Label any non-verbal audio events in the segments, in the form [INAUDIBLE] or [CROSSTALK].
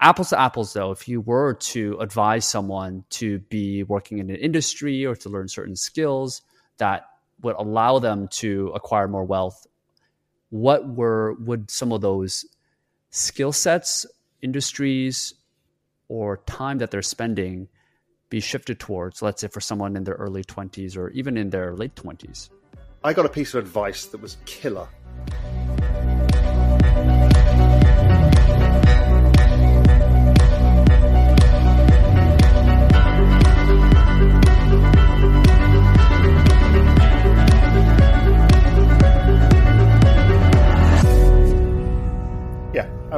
Apples to apples, though, if you were to advise someone to be working in an industry or to learn certain skills that would allow them to acquire more wealth, what were would some of those skill sets, industries, or time that they're spending be shifted towards, let's say for someone in their early 20s or even in their late 20s? I got a piece of advice that was killer.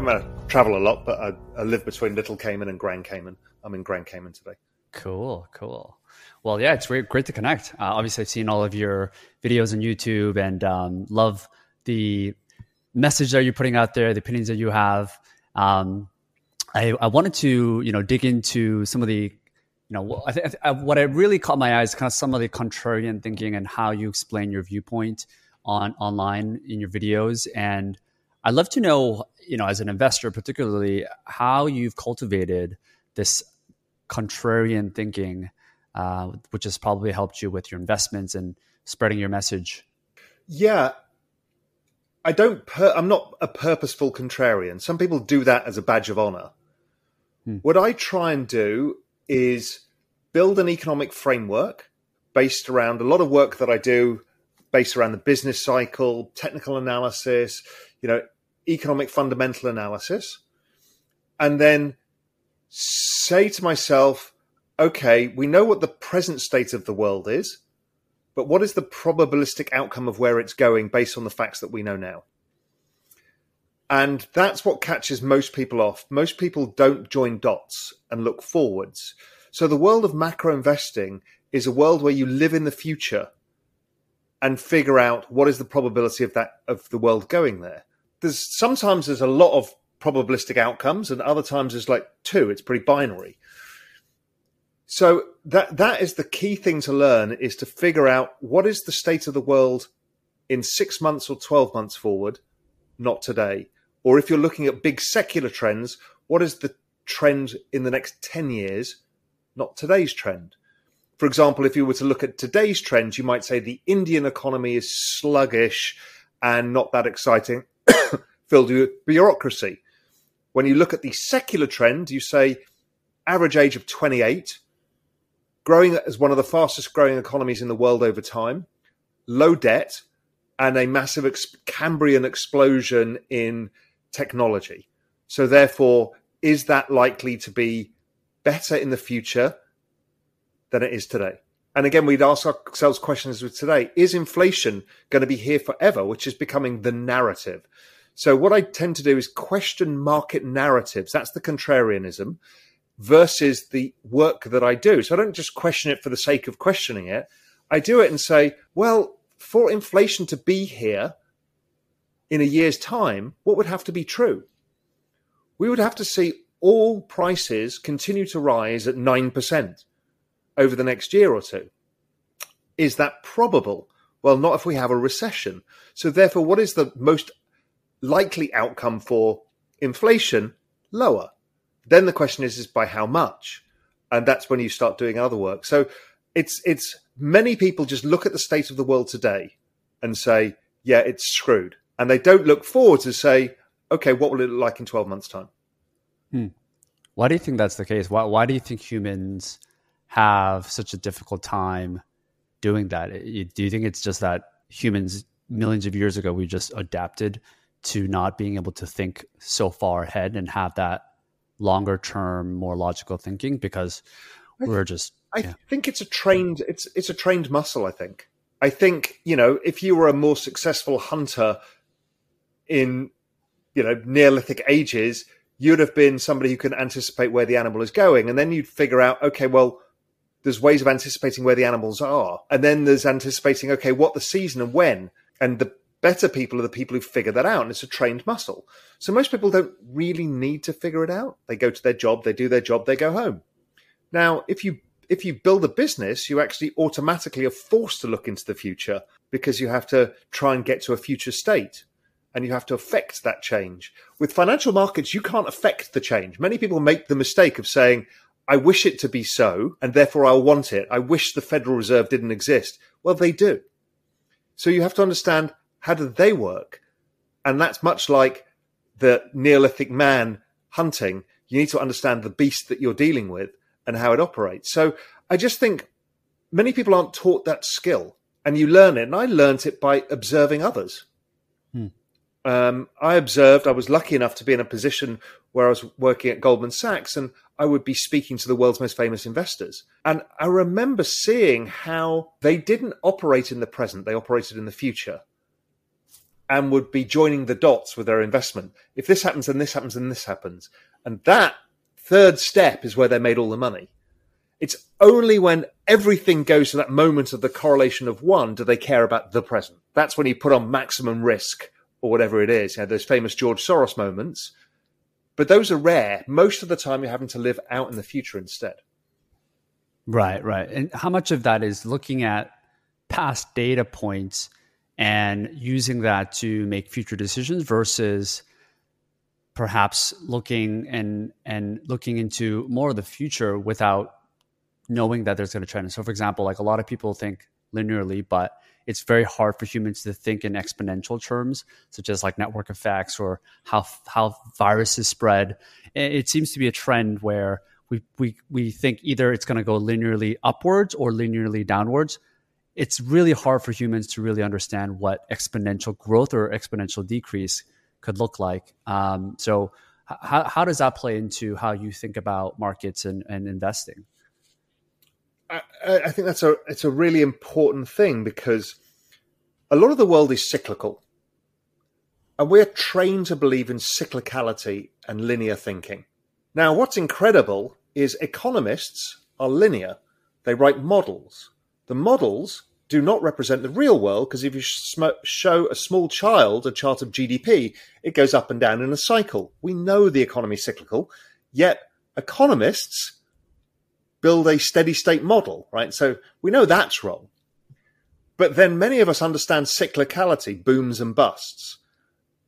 I'm gonna travel a lot, but I, I live between Little Cayman and Grand Cayman. I'm in Grand Cayman today. Cool, cool. Well, yeah, it's great, great to connect. Uh, obviously, I've seen all of your videos on YouTube and um, love the message that you're putting out there, the opinions that you have. Um, I, I wanted to, you know, dig into some of the, you know, I think what I really caught my eyes kind of some of the contrarian thinking and how you explain your viewpoint on online in your videos. And I'd love to know, you know, as an investor, particularly, how you've cultivated this contrarian thinking, uh, which has probably helped you with your investments and spreading your message. Yeah, I don't. Per- I'm not a purposeful contrarian. Some people do that as a badge of honor. Hmm. What I try and do is build an economic framework based around a lot of work that I do, based around the business cycle, technical analysis, you know, economic fundamental analysis, and then say to myself, okay, we know what the present state of the world is, but what is the probabilistic outcome of where it's going based on the facts that we know now? And that's what catches most people off. Most people don't join dots and look forwards. So the world of macro investing is a world where you live in the future and figure out what is the probability of that of the world going there. There's sometimes there's a lot of probabilistic outcomes, and other times there's like two. It's pretty binary. So that that is the key thing to learn is to figure out what is the state of the world in six months or twelve months forward, not today. Or if you're looking at big secular trends, what is the trend in the next ten years, not today's trend? For example, if you were to look at today's trends, you might say the Indian economy is sluggish and not that exciting, [COUGHS] filled with bureaucracy. When you look at the secular trend, you say average age of 28, growing as one of the fastest growing economies in the world over time, low debt, and a massive ex- Cambrian explosion in technology. So, therefore, is that likely to be better in the future than it is today? And again, we'd ask ourselves questions with today is inflation going to be here forever, which is becoming the narrative? So, what I tend to do is question market narratives. That's the contrarianism versus the work that I do. So, I don't just question it for the sake of questioning it. I do it and say, well, for inflation to be here in a year's time, what would have to be true? We would have to see all prices continue to rise at 9% over the next year or two. Is that probable? Well, not if we have a recession. So, therefore, what is the most likely outcome for inflation? Lower. Then the question is, is by how much? And that's when you start doing other work. So, it's it's many people just look at the state of the world today and say, yeah, it's screwed. And they don't look forward to say, okay, what will it look like in 12 months' time? Hmm. Why do you think that's the case? Why, why do you think humans have such a difficult time doing that? Do you think it's just that humans millions of years ago we just adapted to not being able to think so far ahead and have that longer term, more logical thinking because we're just. I yeah. think it's a trained it's it's a trained muscle. I think. I think you know if you were a more successful hunter in you know Neolithic ages, you'd have been somebody who can anticipate where the animal is going. And then you'd figure out, okay, well, there's ways of anticipating where the animals are. And then there's anticipating, okay, what the season and when. And the better people are the people who figure that out. And it's a trained muscle. So most people don't really need to figure it out. They go to their job, they do their job, they go home. Now, if you if you build a business, you actually automatically are forced to look into the future because you have to try and get to a future state and you have to affect that change. With financial markets, you can't affect the change. Many people make the mistake of saying, I wish it to be so, and therefore I'll want it. I wish the Federal Reserve didn't exist. Well, they do. So you have to understand how do they work? And that's much like the Neolithic man hunting. You need to understand the beast that you're dealing with and how it operates. So I just think many people aren't taught that skill and you learn it. And I learned it by observing others. Um, I observed, I was lucky enough to be in a position where I was working at Goldman Sachs and I would be speaking to the world's most famous investors. And I remember seeing how they didn't operate in the present, they operated in the future and would be joining the dots with their investment. If this happens, then this happens, and this happens. And that third step is where they made all the money. It's only when everything goes to that moment of the correlation of one do they care about the present. That's when you put on maximum risk or whatever it is. You know, those famous George Soros moments. But those are rare. Most of the time, you're having to live out in the future instead. Right, right. And how much of that is looking at past data points and using that to make future decisions versus perhaps looking and and looking into more of the future without knowing that there's going to trend. So, for example, like a lot of people think linearly, but it's very hard for humans to think in exponential terms, such as like network effects or how how viruses spread. It seems to be a trend where we we we think either it's going to go linearly upwards or linearly downwards. It's really hard for humans to really understand what exponential growth or exponential decrease could look like. Um, so, how how does that play into how you think about markets and, and investing? I, I think that's a it's a really important thing because a lot of the world is cyclical, and we're trained to believe in cyclicality and linear thinking. Now, what's incredible is economists are linear; they write models. The models do not represent the real world because if you show a small child a chart of GDP, it goes up and down in a cycle. We know the economy is cyclical, yet economists build a steady state model, right? So we know that's wrong. But then many of us understand cyclicality, booms and busts.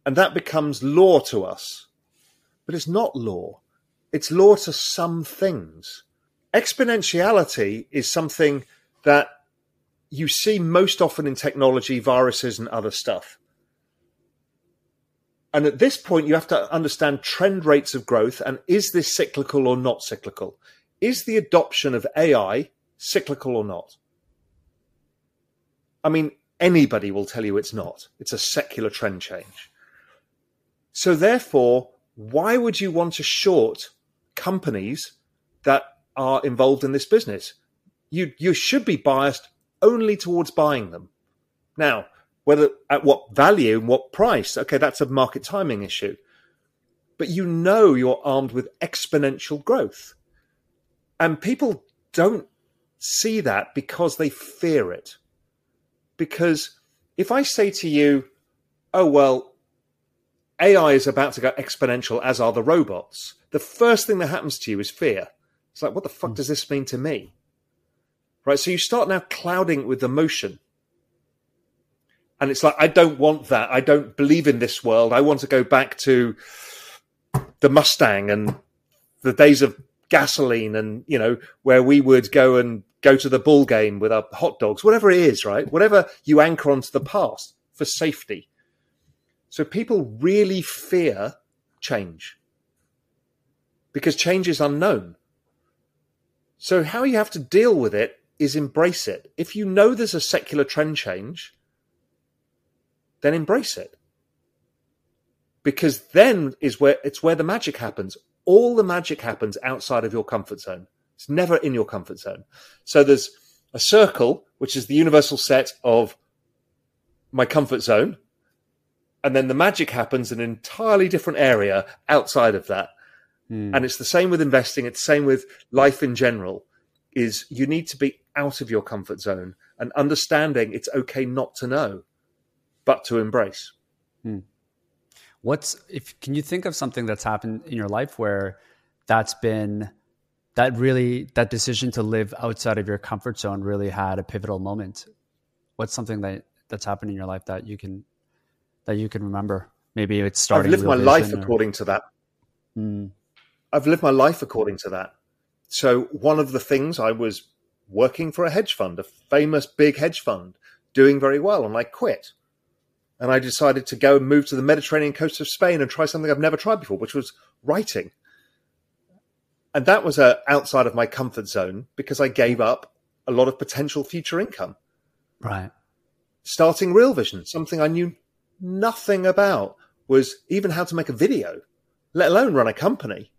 And that becomes law to us. But it's not law. It's law to some things. Exponentiality is something that you see most often in technology, viruses, and other stuff. And at this point, you have to understand trend rates of growth and is this cyclical or not cyclical? is the adoption of AI cyclical or not? I mean, anybody will tell you it's not. It's a secular trend change. So, therefore, why would you want to short companies that are involved in this business? You, you should be biased only towards buying them. Now, whether at what value and what price, okay, that's a market timing issue. But you know you're armed with exponential growth. And people don't see that because they fear it. Because if I say to you, oh, well, AI is about to go exponential, as are the robots, the first thing that happens to you is fear. It's like, what the fuck hmm. does this mean to me? Right. So you start now clouding with emotion. And it's like, I don't want that. I don't believe in this world. I want to go back to the Mustang and the days of gasoline and you know where we would go and go to the ball game with our hot dogs whatever it is right? Whatever you anchor onto the past for safety. So people really fear change because change is unknown. So how you have to deal with it is embrace it. If you know there's a secular trend change then embrace it. Because then is where it's where the magic happens all the magic happens outside of your comfort zone. It's never in your comfort zone. So there's a circle, which is the universal set of my comfort zone. And then the magic happens in an entirely different area outside of that. Mm. And it's the same with investing. It's the same with life in general. Is you need to be out of your comfort zone and understanding it's okay not to know, but to embrace. Mm. What's if can you think of something that's happened in your life where that's been that really that decision to live outside of your comfort zone really had a pivotal moment? What's something that that's happened in your life that you can that you can remember? Maybe it's starting. I've lived my life or... according to that. Mm. I've lived my life according to that. So one of the things I was working for a hedge fund, a famous big hedge fund, doing very well, and I quit. And I decided to go and move to the Mediterranean coast of Spain and try something I've never tried before, which was writing. And that was uh, outside of my comfort zone because I gave up a lot of potential future income. Right. Starting Real Vision, something I knew nothing about, was even how to make a video, let alone run a company.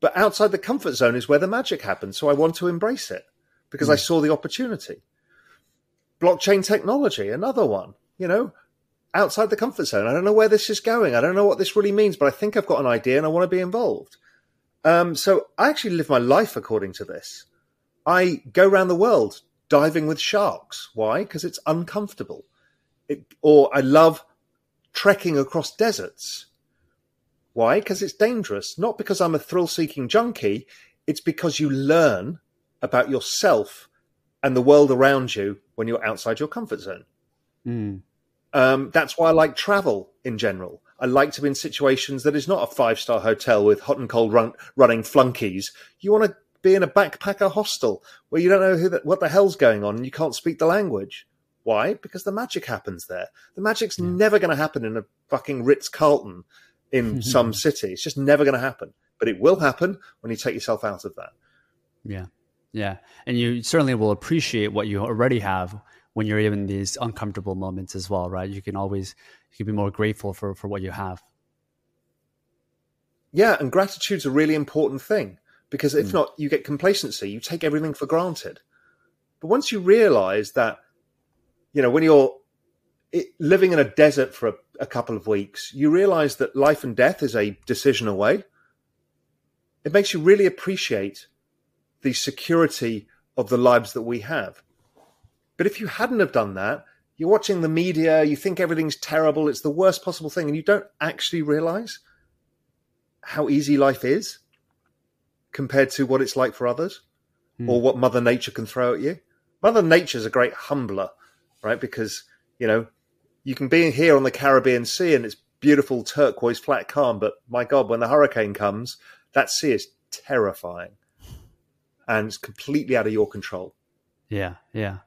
But outside the comfort zone is where the magic happens. So I want to embrace it because mm. I hmm. saw the opportunity. Blockchain technology, another one, you know, outside the comfort zone. I don't know where this is going. I don't know what this really means, but I think I've got an idea and I want to be involved. Um, so I actually live my life according to this. I go around the world diving with sharks. Why? Because it's uncomfortable. It, or I love trekking across deserts. Why? Because it's dangerous. Not because I'm a thrill seeking junkie. It's because you learn about yourself and the world around you when you're outside your comfort zone. Mm. Um, that's why I like travel in general. I like to be in situations that is not a five star hotel with hot and cold run, running flunkies. You want to be in a backpacker hostel where you don't know who the, what the hell's going on and you can't speak the language. Why? Because the magic happens there. The magic's yeah. never going to happen in a fucking Ritz Carlton in [LAUGHS] some city. It's just never going to happen. But it will happen when you take yourself out of that. Yeah. Yeah. And you certainly will appreciate what you already have when you're in these uncomfortable moments as well, right? You can always you can be more grateful for for what you have. Yeah, and gratitude's a really important thing because if mm. not, you get complacency. You take everything for granted. But once you realize that, you know, when you're living in a desert for a, a couple of weeks, you realize that life and death is a decision away. It makes you really appreciate the security of the lives that we have. But if you hadn't have done that, you're watching the media, you think everything's terrible, it's the worst possible thing, and you don't actually realize how easy life is compared to what it's like for others mm. or what Mother Nature can throw at you. Mother Nature's a great humbler, right? Because, you know, you can be here on the Caribbean Sea and it's beautiful turquoise flat calm, but my God, when the hurricane comes, that sea is terrifying and it's completely out of your control. Yeah, yeah.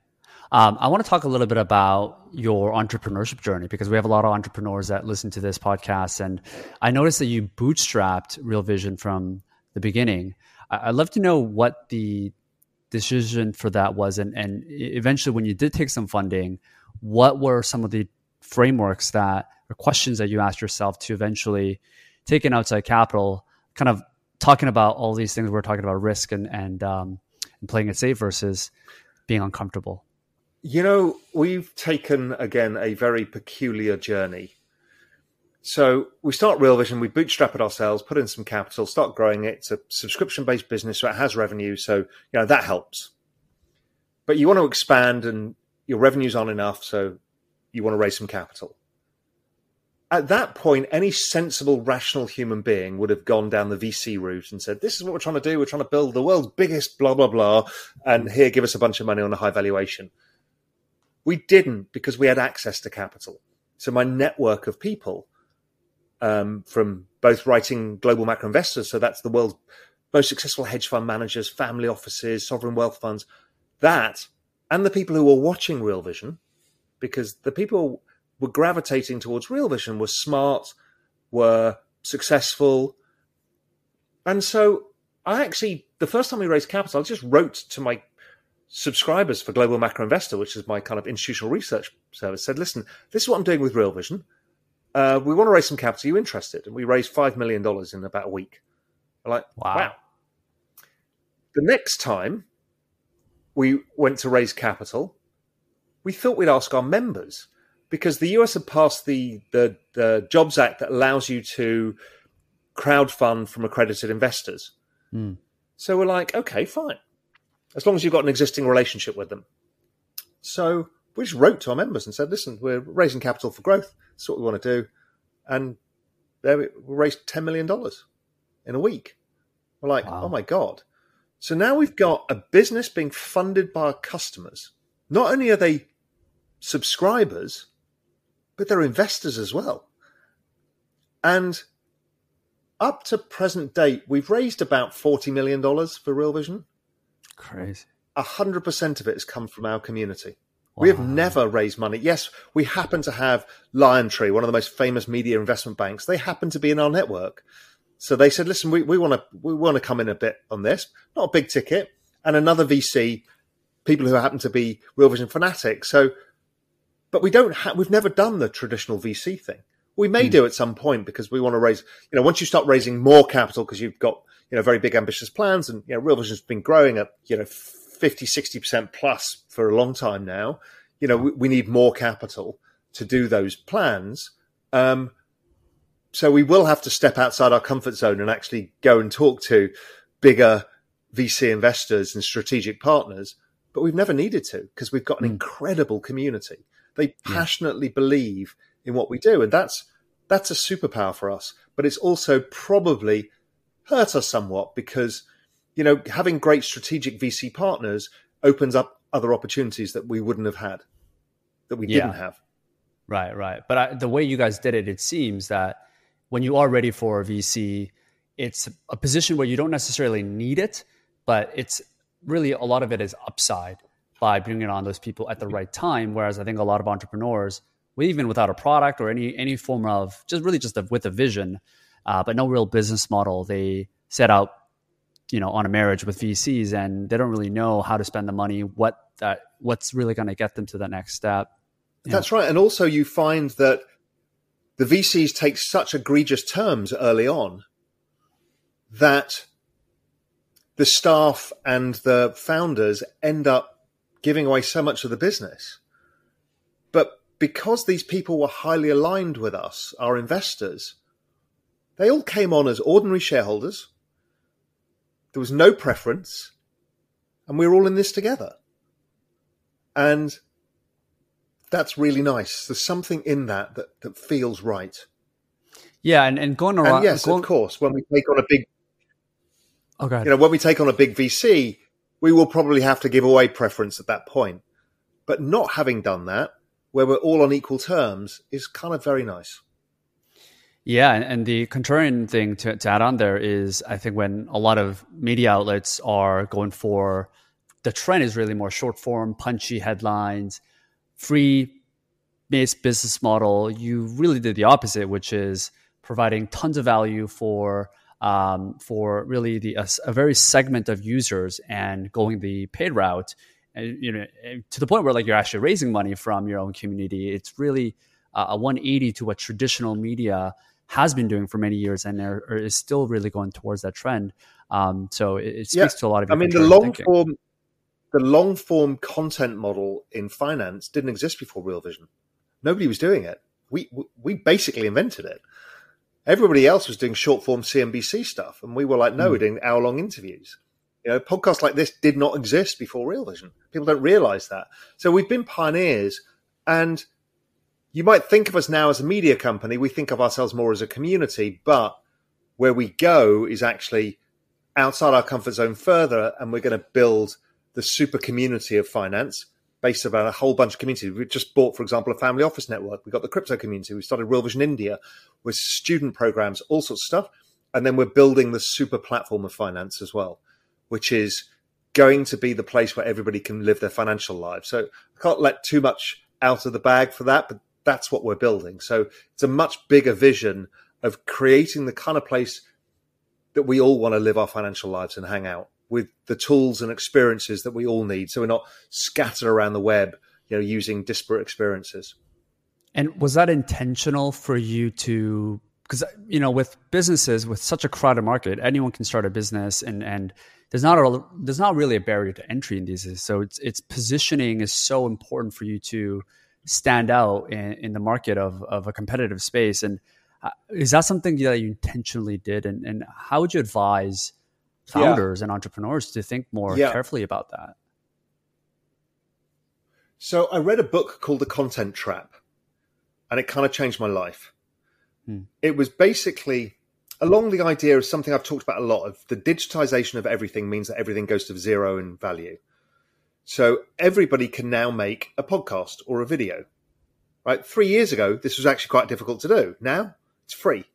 Um, I want to talk a little bit about your entrepreneurship journey because we have a lot of entrepreneurs that listen to this podcast, and I noticed that you bootstrapped Real Vision from the beginning. I'd love to know what the decision for that was, and, and eventually, when you did take some funding, what were some of the frameworks that or questions that you asked yourself to eventually take in outside capital, kind of talking about all these things we're talking about risk and and, um, and playing it safe versus being uncomfortable. You know, we've taken again a very peculiar journey. So we start Real Vision, we bootstrap it ourselves, put in some capital, start growing it. It's a subscription based business, so it has revenue. So, you know, that helps. But you want to expand and your revenues aren't enough. So you want to raise some capital. At that point, any sensible, rational human being would have gone down the VC route and said, This is what we're trying to do. We're trying to build the world's biggest blah, blah, blah. And here, give us a bunch of money on a high valuation. We didn't because we had access to capital. So my network of people um, from both writing global macro investors, so that's the world's most successful hedge fund managers, family offices, sovereign wealth funds, that, and the people who were watching Real Vision, because the people were gravitating towards Real Vision were smart, were successful. And so I actually, the first time we raised capital, I just wrote to my subscribers for Global Macro Investor, which is my kind of institutional research service, said, listen, this is what I'm doing with Real Vision. Uh, we want to raise some capital. Are you interested? And we raised $5 million in about a week. I'm like, wow. wow. The next time we went to raise capital, we thought we'd ask our members because the US had passed the, the, the Jobs Act that allows you to crowd fund from accredited investors. Mm. So we're like, okay, fine. As long as you've got an existing relationship with them. So we just wrote to our members and said, listen, we're raising capital for growth. That's what we want to do. And there we, we raised $10 million in a week. We're like, wow. oh my God. So now we've got a business being funded by our customers. Not only are they subscribers, but they're investors as well. And up to present date, we've raised about $40 million for Real Vision. Crazy. A 100% of it has come from our community. Wow. We have never raised money. Yes, we happen to have LionTree, one of the most famous media investment banks. They happen to be in our network. So they said, listen, we, we want to we want to come in a bit on this, not a big ticket, and another VC, people who happen to be Real Vision fanatics. So, but we don't have we've never done the traditional VC thing. We may mm. do at some point because we want to raise, you know, once you start raising more capital because you've got, you know, very big ambitious plans and, you know, Real Vision's been growing at, you know, 50, 60% plus for a long time now. You know, we, we need more capital to do those plans. Um, so we will have to step outside our comfort zone and actually go and talk to bigger VC investors and strategic partners. But we've never needed to because we've got an mm. incredible community. They passionately yeah. believe in what we do, and that's that's a superpower for us. But it's also probably hurt us somewhat because you know, having great strategic VC partners opens up other opportunities that we wouldn't have had, that we yeah. didn't have. Right, right. But I, the way you guys did it, it seems that when you are ready for a VC, it's a position where you don't necessarily need it, but it's really a lot of it is upside by bringing on those people at the mm-hmm. right time. Whereas I think a lot of entrepreneurs, even without a product or any any form of just really just a, with a vision, uh, but no real business model, they set out you know on a marriage with VCs and they don't really know how to spend the money, what that what's really going to get them to the next step. That's know. right, and also you find that the VCs take such egregious terms early on that the staff and the founders end up giving away so much of the business. But because these people were highly aligned with us, our investors, they all came on as ordinary shareholders there was no preference, and we were all in this together. And that's really nice. There's something in that that, that feels right. Yeah, and, and going around. And yes, going... of course. When we take on a big, oh, okay, you know, when we take on a big VC, we will probably have to give away preference at that point. But not having done that, where we're all on equal terms, is kind of very nice. Yeah, and the contrarian thing to, to add on there is I think when a lot of media outlets are going for the trend is really more short form, punchy headlines, free based business model. You really did the opposite, which is providing tons of value for um, for really the a, a, very segment of users and going the paid route, and you know to the point where like you're actually raising money from your own community. It's really uh, a 180 to what traditional media has been doing for many years and are, are, is still really going towards that trend. Um, so it, it, speaks yeah. to a lot of. I mean, the long thinking. form, the long form content model in finance didn't exist before Real Vision. Nobody was doing it. We we basically invented it. Everybody else was doing short form CNBC stuff, and we were like, no, mm. we're doing hour long interviews. You know, podcasts like this did not exist before Real Vision. People don't realize that. So we've been pioneers, and you might think of us now as a media company. We think of ourselves more as a community, but where we go is actually outside our comfort zone further, and we're going to build the super community of finance based around a whole bunch of communities. We've just bought, for example, a family office network. We've got the crypto community. We started Real Vision India with student programs, all sorts of stuff. And then we're building the super platform of finance as well, which is going to be the place where everybody can live their financial lives. So I can't let too much out of the bag for that, but that's what we're building. So it's a much bigger vision of creating the kind of place that we all want to live our financial lives and hang out with the tools and experiences that we all need. So we're not scattered around the web, you know, using disparate experiences. And was that intentional for you to because you know with businesses with such a crowded market anyone can start a business and and there's not a there's not really a barrier to entry in these so it's it's positioning is so important for you to stand out in, in the market of, of a competitive space. And Uh, is that something that you intentionally did? And, and how would you advise founders yeah. and entrepreneurs to think more yeah. carefully about that? So I read a book called The Content Trap, and it kind of changed my life. Hmm. It was basically along the idea of something I've talked about a lot of the digitization of everything means that everything goes to zero in value. So everybody can now make a podcast or a video. Right? 3 years ago this was actually quite difficult to do. Now it's free.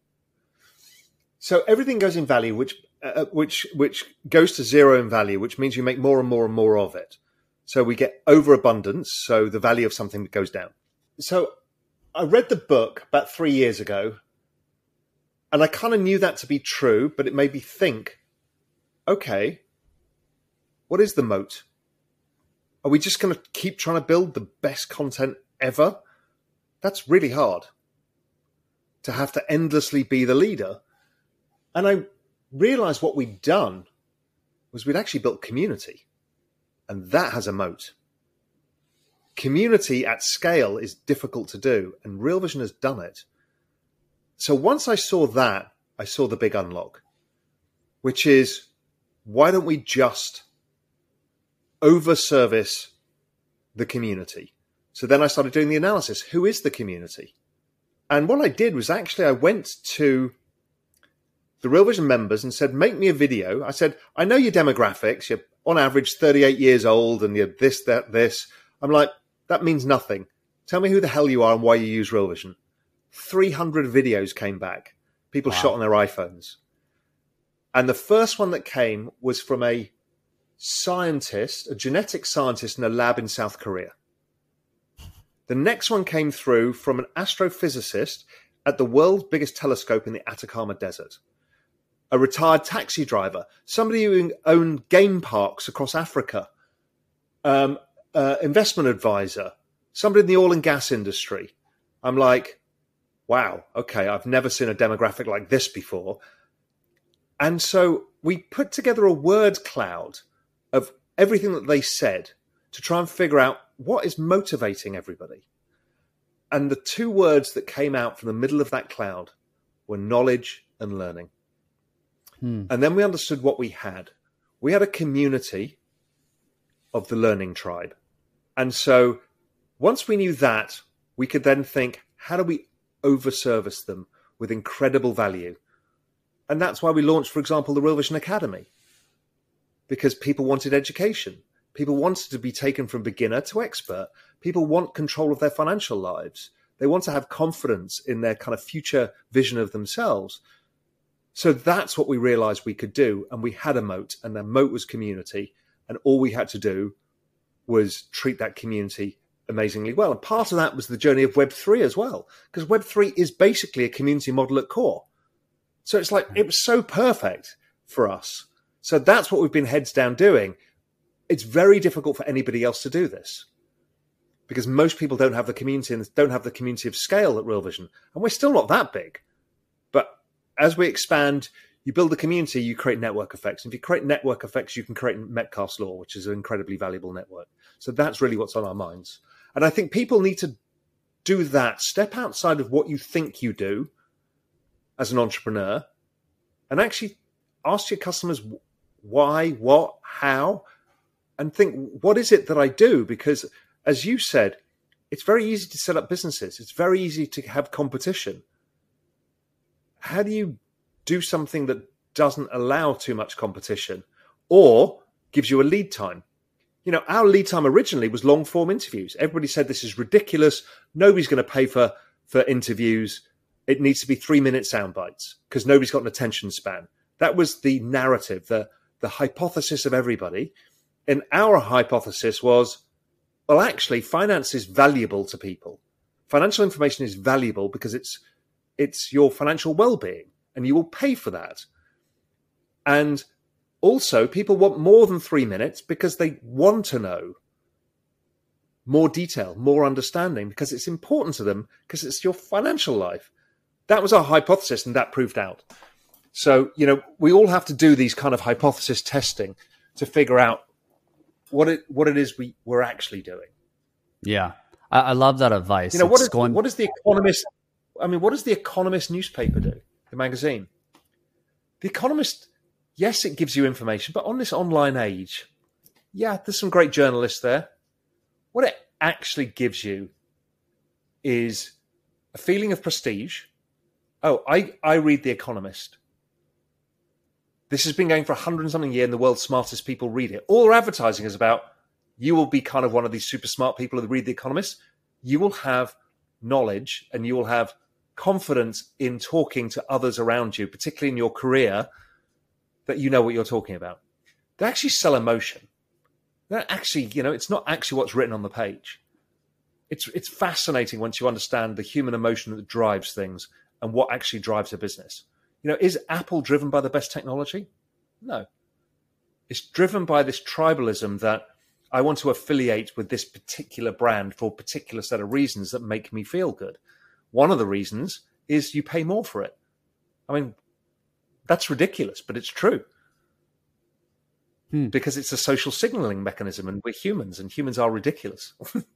So everything goes in value which uh, uh which which goes to zero in value, which means you make more and more and more of it. So we get overabundance, so the value of something goes down. So I read the book about three years ago, and I kind of knew that to be true, but it made me think okay, what is the moat? Are we just going to keep trying to build the best content ever? That's really hard to have to endlessly be the leader. And I realized what we'd done was we'd actually built community, and that has a moat community at scale is difficult to do, and Real Vision has done it. So once I saw that, I saw the big unlock, which is why don't we just over service the community? So then I started doing the analysis. Who is the community? And what I did was actually I went to the Real Vision members and said, make me a video. I said, I know your demographics. You're on average 38 years old and you're this, that, this. I'm like, that means nothing. Tell me who the hell you are and why you use Real Vision. 300 videos came back. People wow. shot on their iPhones. And the first one that came was from a scientist, a genetic scientist in a lab in South Korea. The next one came through from an astrophysicist at the world's biggest telescope in the Atacama Desert. A retired taxi driver, somebody who owned game parks across Africa, um, uh, investment advisor, somebody in the oil and gas industry. I'm like, wow, okay, I've never seen a demographic like this before. And so we put together a word cloud of everything that they said to try and figure out what is motivating everybody. And the two words that came out from the middle of that cloud were knowledge and learning. Hmm. And then we understood what we had. We had a community of the learning tribe. And so once we knew that, we could then think, how do we overservice them with incredible value? And that's why we launched, for example, the Real Vision Academy, because people wanted education. People wanted to be taken from beginner to expert. People want control of their financial lives. They want to have confidence in their kind of future vision of themselves. So that's what we realized we could do. And we had a moat, and the moat was community. And all we had to do was treat that community amazingly well. And part of that was the journey of Web3 as well, because Web3 is basically a community model at core. So it's like, it was so perfect for us. So that's what we've been heads down doing. It's very difficult for anybody else to do this because most people don't have the community and don't have the community of scale at Real Vision. And we're still not that big. But as we expand, you build a community, you create network effects. And if you create network effects, you can create Metcalfe's Law, which is an incredibly valuable network. So that's really what's on our minds. And I think people need to do that. Step outside of what you think you do as an entrepreneur and actually ask your customers why, what, how, and think, what is it that I do? Because as you said, it's very easy to set up businesses. It's very easy to have competition. How do you do something that doesn't allow too much competition or gives you a lead time? you know, our lead time originally was long form interviews. Everybody said this is ridiculous. Nobody's going to pay for for interviews. It needs to be three minute sound bites because nobody's got an attention span. That was the narrative, the the hypothesis of everybody. And our hypothesis was, well, actually, finance is valuable to people. Financial information is valuable because it's it's your financial well being, and you will pay for that. And also, people want more than three minutes because they want to know more detail, more understanding, because it's important to them because it's your financial life. That was our hypothesis, and that proved out. So, you know, we all have to do these kind of hypothesis testing to figure out what it what it is we we're actually doing. Yeah, I, I love that advice. You know, what is, going... what is the economist? I mean, what does the Economist newspaper do? The magazine. The Economist, yes, it gives you information, but on this online age, yeah, there's some great journalists there. What it actually gives you is a feeling of prestige. Oh, I, I read The Economist. This has been going for a hundred and something year, and the world's smartest people read it. All their advertising is about you will be kind of one of these super smart people who read The Economist. You will have knowledge and you will have confidence in talking to others around you, particularly in your career, that you know what you're talking about. They actually sell emotion. They're actually, you know, it's not actually what's written on the page. It's it's fascinating once you understand the human emotion that drives things and what actually drives a business. You know, is Apple driven by the best technology? No. It's driven by this tribalism that I want to affiliate with this particular brand for a particular set of reasons that make me feel good. One of the reasons is you pay more for it. I mean, that's ridiculous, but it's true. Hmm. Because it's a social signaling mechanism and we're humans and humans are ridiculous. [LAUGHS]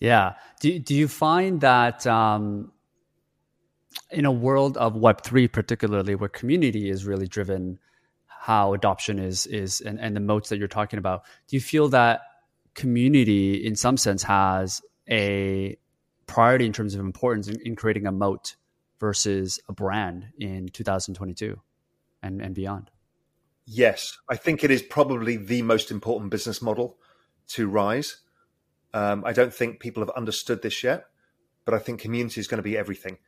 Yeah. Do, do you find that um, in a world of Web3, particularly where community is really driven, how adoption is, is and, and the moats that you're talking about, do you feel that community, in some sense, has a priority in terms of importance in, in creating a moat versus a brand in 2022 and, and beyond? Yes, I think it is probably the most important business model to rise um, I don't think people have understood this yet, but I think community is going to be everything.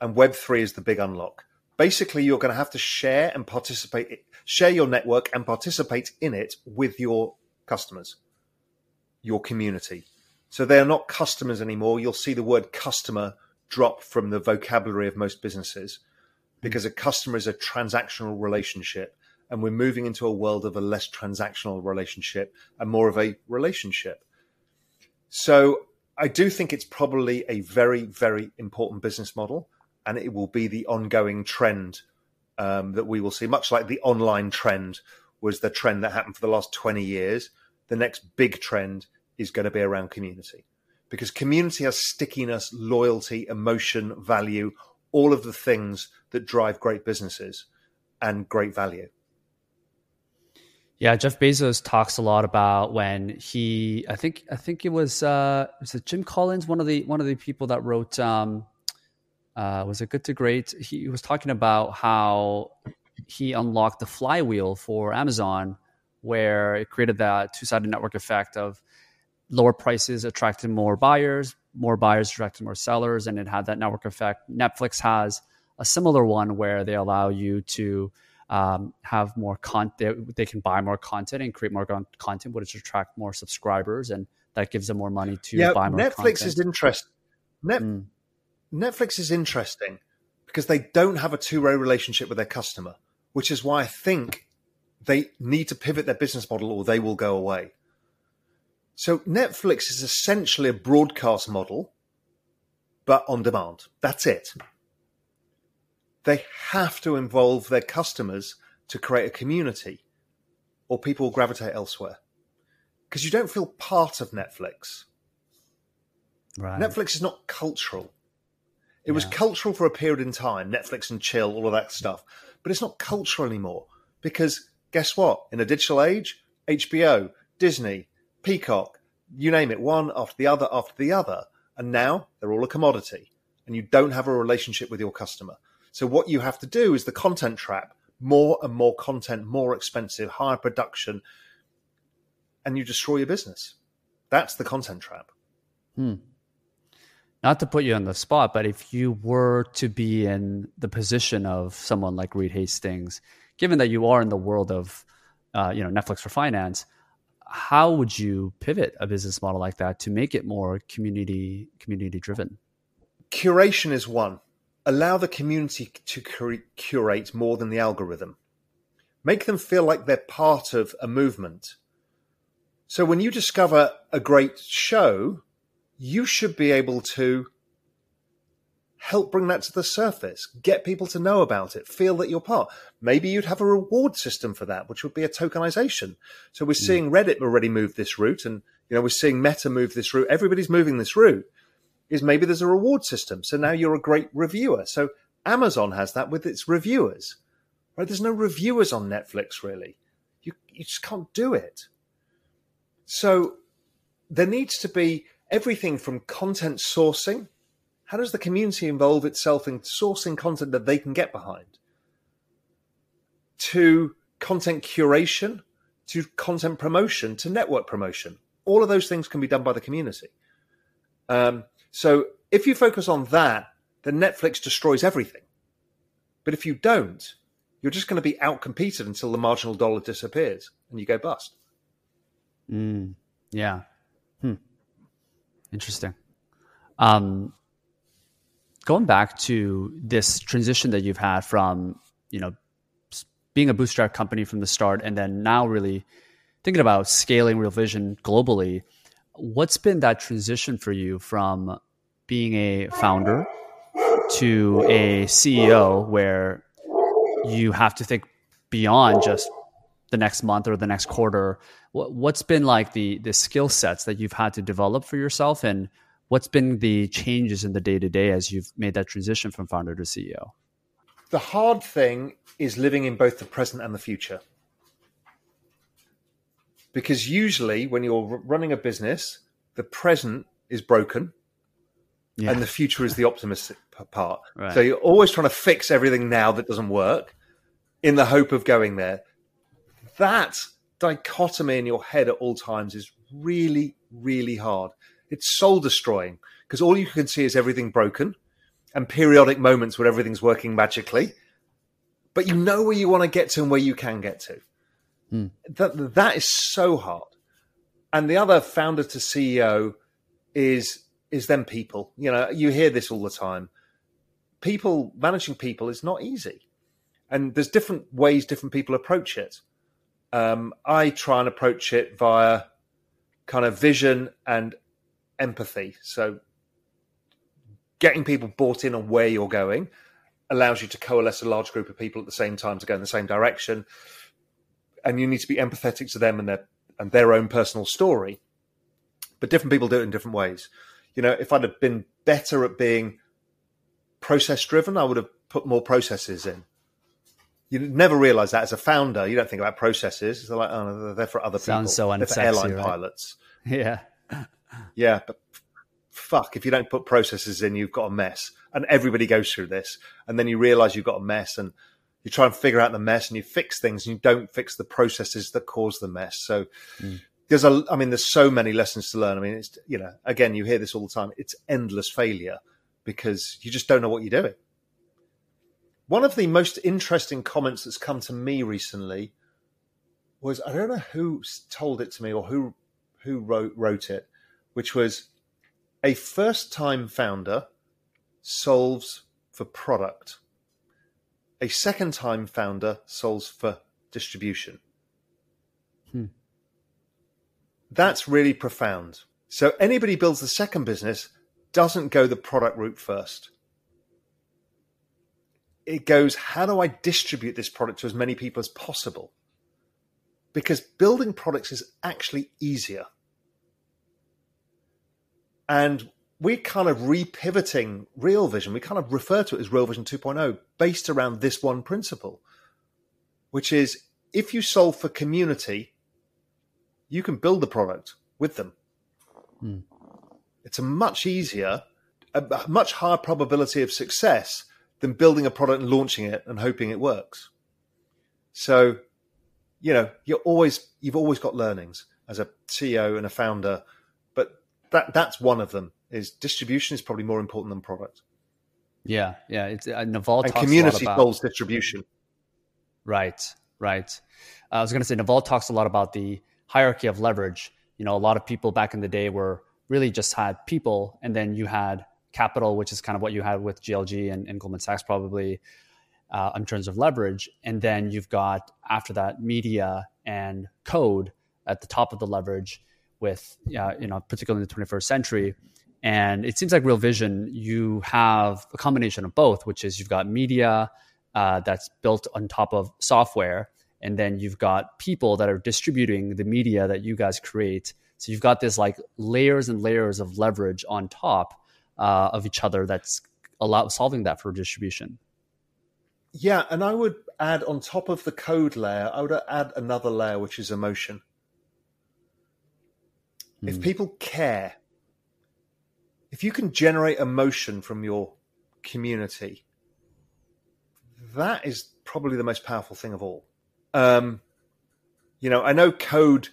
And Web3 is the big unlock. Basically, you're going to have to share and participate, share your network and participate in it with your customers, your community. So they are not customers anymore. You'll see the word customer drop from the vocabulary of most businesses because a customer is a transactional relationship. And we're moving into a world of a less transactional relationship and more of a relationship. So I do think it's probably a very, very important business model, and it will be the ongoing trend um, that we will see. Much like the online trend was the trend that happened for the last 20 years, the next big trend is going to be around community because community has stickiness, loyalty, emotion, value, all of the things that drive great businesses and great value. Yeah, Jeff Bezos talks a lot about when he, I think, I think it was, uh, was it Jim Collins, one of the one of the people that wrote, um, uh, was it Good to Great? He was talking about how he unlocked the flywheel for Amazon, where it created that two sided network effect of lower prices attracted more buyers, more buyers attracted more sellers, and it had that network effect. Netflix has a similar one where they allow you to um, have more content. They can buy more content and create more content, which attract more subscribers, and that gives them more money to yeah, buy more. Yeah, Netflix content. is interesting. Net- mm. Netflix is interesting because they don't have a two-way relationship with their customer, which is why I think they need to pivot their business model, or they will go away. So Netflix is essentially a broadcast model, but on demand. That's it they have to involve their customers to create a community or people will gravitate elsewhere because you don't feel part of Netflix. Right. Netflix is not cultural. It yeah. was cultural for a period in time, Netflix and chill, all of that stuff, but it's not cultural anymore because guess what? In a digital age, HBO, Disney, Peacock, you name it, one after the other after the other, and now they're all a commodity and you don't have a relationship with your customer. So what you have to do is the content trap, more and more content, more expensive, higher production, and you destroy your business. That's the content trap. Hmm. Not to put you on the spot, but if you were to be in the position of someone like Reed Hastings, given that you are in the world of, uh, you know, Netflix for finance, how would you pivot a business model like that to make it more community community driven? curation is one. Allow the community to curate more than the algorithm. Make them feel like they're part of a movement. So when you discover a great show, you should be able to help bring that to the surface, get people to know about it, feel that you're part. Maybe you'd have a reward system for that, which would be a tokenization. So we're mm. seeing Reddit already move this route, and you know we're seeing Meta move this route. Everybody's moving this route. Is maybe there's a reward system. So now you're a great reviewer. So Amazon has that with its reviewers. Right? There's no reviewers on Netflix really. You you just can't do it. So there needs to be everything from content sourcing how does the community involve itself in sourcing content that they can get behind? To content curation, to content promotion, to network promotion. All of those things can be done by the community. Um, so if you focus on that, then Netflix destroys everything. But if you don't, you're just going to be outcompeted until the marginal dollar disappears and you go bust. Mm, yeah. Hmm. Interesting. Um, going back to this transition that you've had from you know being a bootstrap company from the start and then now really thinking about scaling real vision globally what's been that transition for you from being a founder to a ceo where you have to think beyond just the next month or the next quarter what's been like the the skill sets that you've had to develop for yourself and what's been the changes in the day to day as you've made that transition from founder to CEO? The hard thing is living in both the present and the future. Because usually, when you're running a business, the present is broken yeah. and the future is the optimistic part. Right. So you're always trying to fix everything now that doesn't work in the hope of going there. That dichotomy in your head at all times is really, really hard. It's soul destroying because all you can see is everything broken and periodic moments where everything's working magically. But you know where you want to get to and where you can get to. Mm. That that is so hard. And the other founder to CEO is is then people. You know, you hear this all the time. People managing people is not easy, and there's different ways different people approach it. Um, I try and approach it via kind of vision and empathy. So getting people bought in on where you're going allows you to coalesce a large group of people at the same time to go in the same direction. And you need to be empathetic to them and their and their own personal story. But different people do it in different ways. You know, if I'd have been better at being process driven, I would have put more processes in. You never realize that as a founder, you don't think about processes. They're like, oh, they're for other Sounds people. Sounds so they're for airline right? pilots. [LAUGHS] Yeah. Yeah, but fuck, if you don't put processes in, you've got a mess. And everybody goes through this. And then you realize you've got a mess and you try and figure out the mess and you fix things and you don't fix the processes that cause the mess. So mm. there's a, I mean, there's so many lessons to learn. I mean, it's, you know, again, you hear this all the time. It's endless failure because you just don't know what you're doing. One of the most interesting comments that's come to me recently was I don't know who told it to me or who who wrote wrote it, which was a first time founder solves for product, a second time founder solves for distribution. Hmm. That's really profound. So anybody builds the second business doesn't go the product route first. It goes, how do I distribute this product to as many people as possible? Because building products is actually easier and we're kind of repivoting Real Vision. We kind of refer to it as Real Vision 2.0 based around this one principle, which is if you solve for community, you can build the product with them. Hmm. It's a much easier, a much higher probability of success than building a product and launching it and hoping it works. So, you know, you're always you've always got learnings as a CEO and a founder but that that's one of them. Is distribution is probably more important than product. Yeah, yeah. It's uh, Naval and community about, goals distribution. Right, right. I was going to say Naval talks a lot about the hierarchy of leverage. You know, a lot of people back in the day were really just had people, and then you had capital, which is kind of what you had with GLG and, and Goldman Sachs, probably uh, in terms of leverage. And then you've got after that media and code at the top of the leverage with, uh, you know, particularly in the 21st century. And it seems like Real Vision, you have a combination of both, which is you've got media uh, that's built on top of software, and then you've got people that are distributing the media that you guys create. So you've got this like layers and layers of leverage on top uh, of each other that's allow solving that for distribution. Yeah, and I would add on top of the code layer, I would add another layer, which is emotion. Mm. If hmm. people care, if you can generate emotion from your community, that is probably the most powerful thing of all. Um, you know, I know code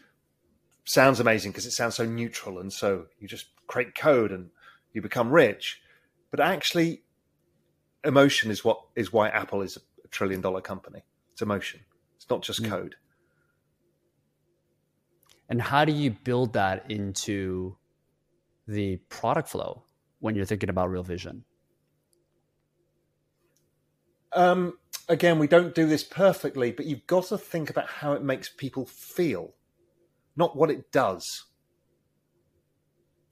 sounds amazing because it sounds so neutral, and so you just create code and you become rich. But actually, emotion is what is why Apple is a trillion dollar company. It's emotion. It's not just mm. code. And how do you build that into the product flow when you're thinking about Real Vision? Um, again, we don't do this perfectly, but you've got to think about how it makes people feel, not what it does.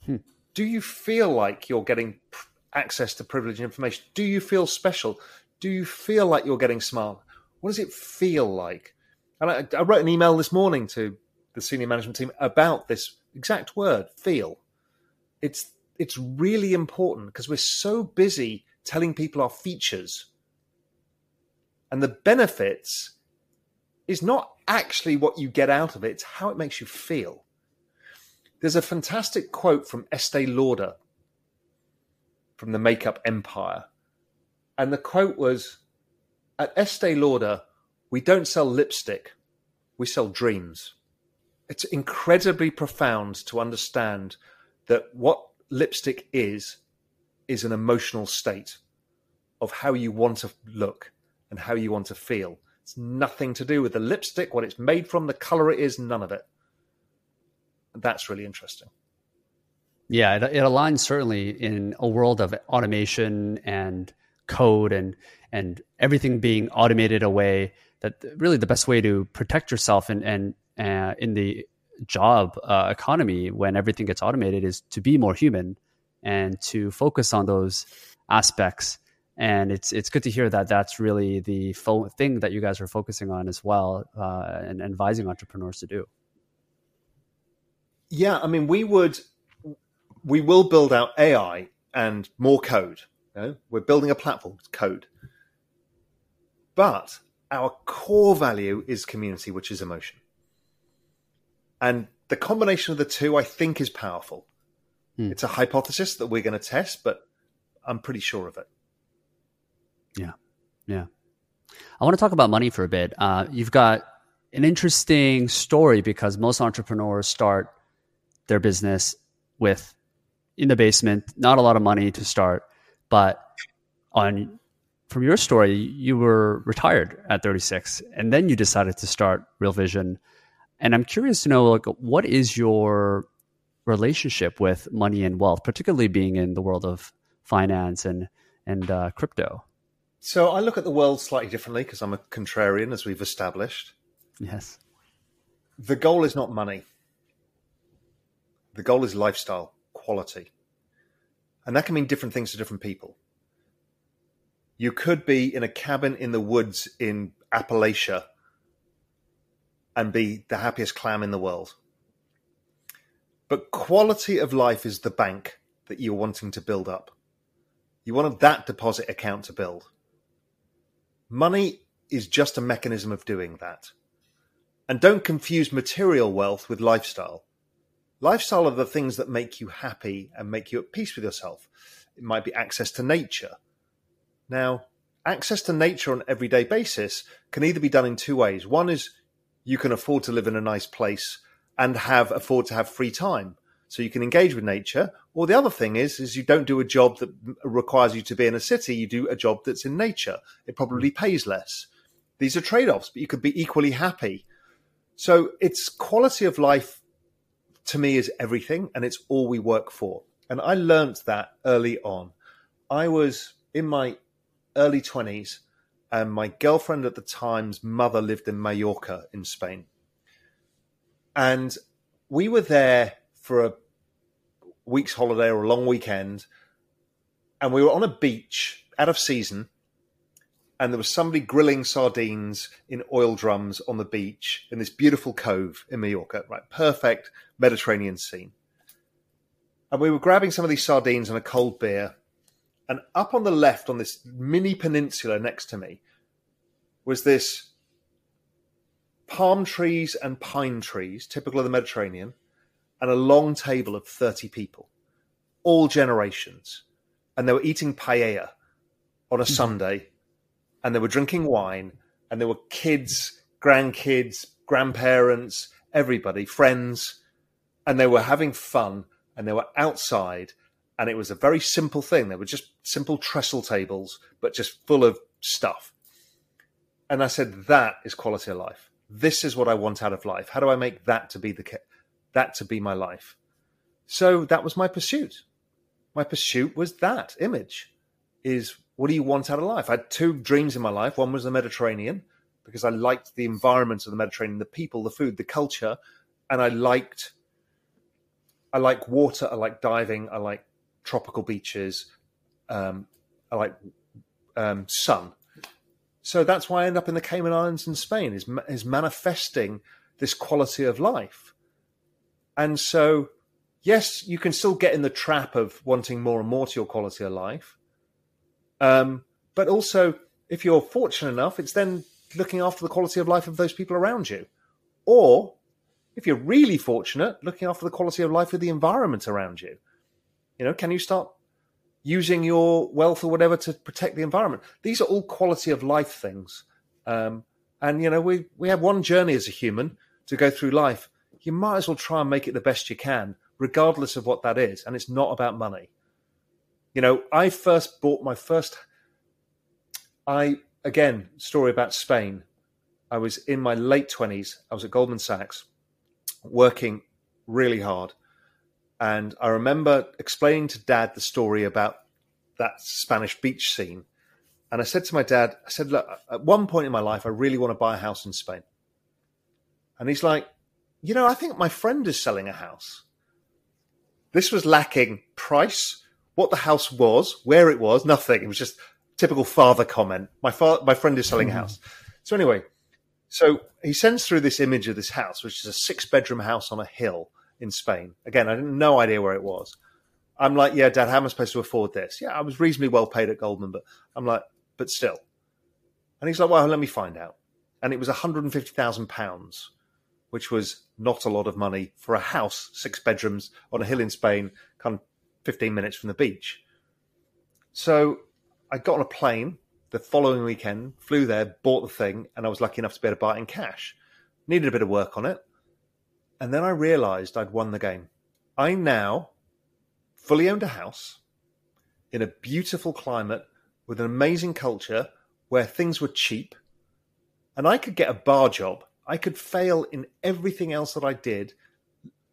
Hmm. Do you feel like you're getting access to privileged information? Do you feel special? Do you feel like you're getting smart? What does it feel like? And I, I wrote an email this morning to the senior management team about this exact word, feel. It's it's really important because we're so busy telling people our features and the benefits is not actually what you get out of it, it's how it makes you feel. There's a fantastic quote from Estee Lauder from the makeup empire. And the quote was At Estee Lauder, we don't sell lipstick, we sell dreams. It's incredibly profound to understand that what lipstick is, is an emotional state of how you want to look and how you want to feel. It's nothing to do with the lipstick, what it's made from, the color it is, none of it. That's really interesting. Yeah, it, it aligns certainly in a world of automation and code and and everything being automated away. That really the best way to protect yourself and and uh, in the job uh, economy when everything gets automated is to be more human and to focus on those aspects. And it's it's good to hear that that's really the fo- thing that you guys are focusing on as well uh, and, and advising entrepreneurs to do. Yeah, I mean, we would we will build out AI and more code. You know? We're building a platform code, but our core value is community, which is emotion. And the combination of the two, I think, is powerful. Hmm. It's a hypothesis that we're going to test, but I'm pretty sure of it. Yeah. Yeah. I want to talk about money for a bit. Uh, you've got an interesting story because most entrepreneurs start their business with in the basement, not a lot of money to start, but on from your story, you were retired at 36 and then you decided to start Real Vision. And I'm curious to know like what is your relationship with money and wealth, particularly being in the world of finance and and uh, crypto? So I look at the world slightly differently because I'm a contrarian, as we've established. Yes. The goal is not money. The goal is lifestyle quality. And that can mean different things to different people. You could be in a cabin in the woods in Appalachia and be the happiest clam in the world. But quality of life is the bank that you're wanting to build up. You want that deposit account to build. Money is just a mechanism of doing that. And don't confuse material wealth with lifestyle. Lifestyle are the things that make you happy and make you at peace with yourself. It might be access to nature. Now, access to nature on an everyday basis can either be done in two ways. One is you can afford to live in a nice place and have afford to have free time. So you can engage with nature. Or the other thing is is you don't do a job that requires you to be in a city. You do a job that's in nature. It probably mm. pays less. These are trade-offs but you could be equally happy. So it's quality of life to me is everything and it's all we work for. And I learned that early on. I was in my early 20s, and my girlfriend at the time's mother lived in Mallorca in Spain. And we were there for a week's holiday or a long weekend, and we were on a beach out of season, and there was somebody grilling sardines in oil drums on the beach in this beautiful cove in Mallorca, right? Perfect Mediterranean scene. And we were grabbing some of these sardines and a cold beer. And up on the left, on this mini peninsula next to me, was this palm trees and pine trees, typical of the Mediterranean, and a long table of 30 people, all generations. And they were eating paella on a mm-hmm. Sunday, and they were drinking wine, and there were kids, grandkids, grandparents, everybody, friends, and they were having fun, and they were outside, and it was a very simple thing. They were just simple trestle tables, but just full of stuff. And I said, that is quality of life. This is what I want out of life. How do I make that to be the that to be my life? So that was my pursuit. My pursuit was that image. Is what do you want out of life? I had two dreams in my life. One was the Mediterranean because I liked the environment of the Mediterranean, the people, the food, the culture, and I liked I like water. I like diving. I like tropical beaches. Um, like um, sun. So that's why I end up in the Cayman Islands in Spain is is manifesting this quality of life. And so, yes, you can still get in the trap of wanting more and more to your quality of life. Um, but also, if you're fortunate enough, it's then looking after the quality of life of those people around you. Or, if you're really fortunate, looking after the quality of life of the environment around you. You know, can you start using your wealth or whatever to protect the environment. These are all quality of life things. Um, and, you know, we, we have one journey as a human to go through life. You might as well try and make it the best you can, regardless of what that is. And it's not about money. You know, I first bought my first, I, again, story about Spain. I was in my late 20s. I was at Goldman Sachs working really hard and I remember explaining to dad the story about that Spanish beach scene. And I said to my dad, I said, look, at one point in my life, I really want to buy a house in Spain. And he's like, you know, I think my friend is selling a house. This was lacking price, what the house was, where it was, nothing. It was just typical father comment. My father, my friend is selling a house. So anyway, so he sends through this image of this house, which is a six bedroom house on a hill in Spain. Again, I had no idea where it was. I'm like, yeah, Dad, how am I supposed to afford this? Yeah, I was reasonably well paid at Goldman, but I'm like, but still. And he's like, well, let me find out. And it was 150,000 pounds, which was not a lot of money for a house, six bedrooms on a hill in Spain, kind of 15 minutes from the beach. So I got on a plane the following weekend, flew there, bought the thing, and I was lucky enough to be able to buy it in cash. Needed a bit of work on it. And then I realized I'd won the game. I now fully owned a house in a beautiful climate with an amazing culture where things were cheap. And I could get a bar job. I could fail in everything else that I did,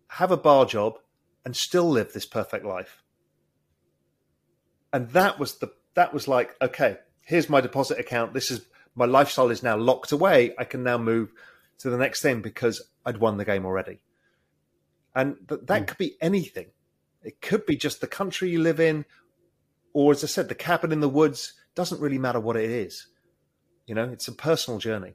have a bar job, and still live this perfect life. And that was the that was like, okay, here's my deposit account. This is my lifestyle is now locked away. I can now move to the next thing because I'd won the game already. And th- that mm. could be anything. It could be just the country you live in, or as I said, the cabin in the woods. Doesn't really matter what it is. You know, it's a personal journey.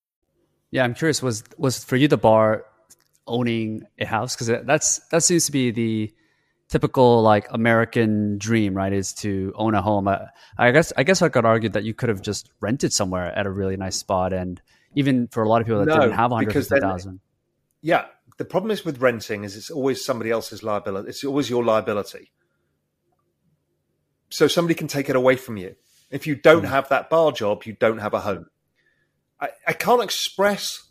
Yeah, I'm curious. Was was for you the bar owning a house? Because that's that seems to be the typical like American dream, right? Is to own a home. I, I guess I guess I could argue that you could have just rented somewhere at a really nice spot, and even for a lot of people that no, didn't have 150,000. Yeah, the problem is with renting is it's always somebody else's liability. It's always your liability. so somebody can take it away from you. If you don't mm. have that bar job, you don't have a home. I, I can't express